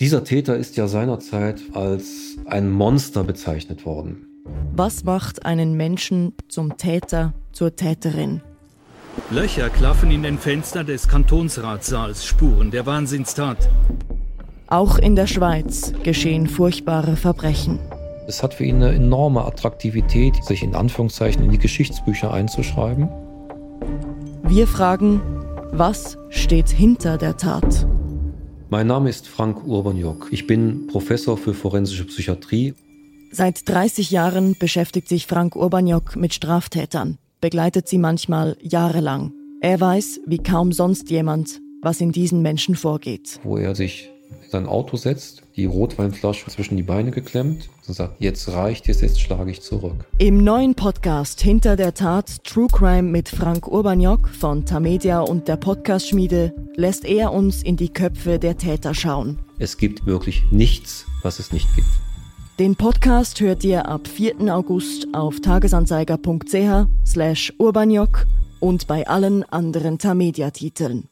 Dieser Täter ist ja seinerzeit als ein Monster bezeichnet worden. Was macht einen Menschen zum Täter, zur Täterin? Löcher klaffen in den Fenstern des Kantonsratssaals, Spuren der Wahnsinnstat. Auch in der Schweiz geschehen furchtbare Verbrechen. Es hat für ihn eine enorme Attraktivität, sich in Anführungszeichen in die Geschichtsbücher einzuschreiben. Wir fragen, was steht hinter der Tat? Mein Name ist Frank Urbaniok. Ich bin Professor für forensische Psychiatrie. Seit 30 Jahren beschäftigt sich Frank Urbaniok mit Straftätern, begleitet sie manchmal jahrelang. Er weiß, wie kaum sonst jemand, was in diesen Menschen vorgeht. Wo er sich sein Auto setzt, die Rotweinflasche zwischen die Beine geklemmt und sagt, jetzt reicht es, jetzt schlage ich zurück. Im neuen Podcast Hinter der Tat True Crime mit Frank Urbaniok von Tamedia und der Podcast-Schmiede lässt er uns in die Köpfe der Täter schauen. Es gibt wirklich nichts, was es nicht gibt. Den Podcast hört ihr ab 4. August auf tagesanzeiger.ch slash urbaniok und bei allen anderen Tamedia-Titeln.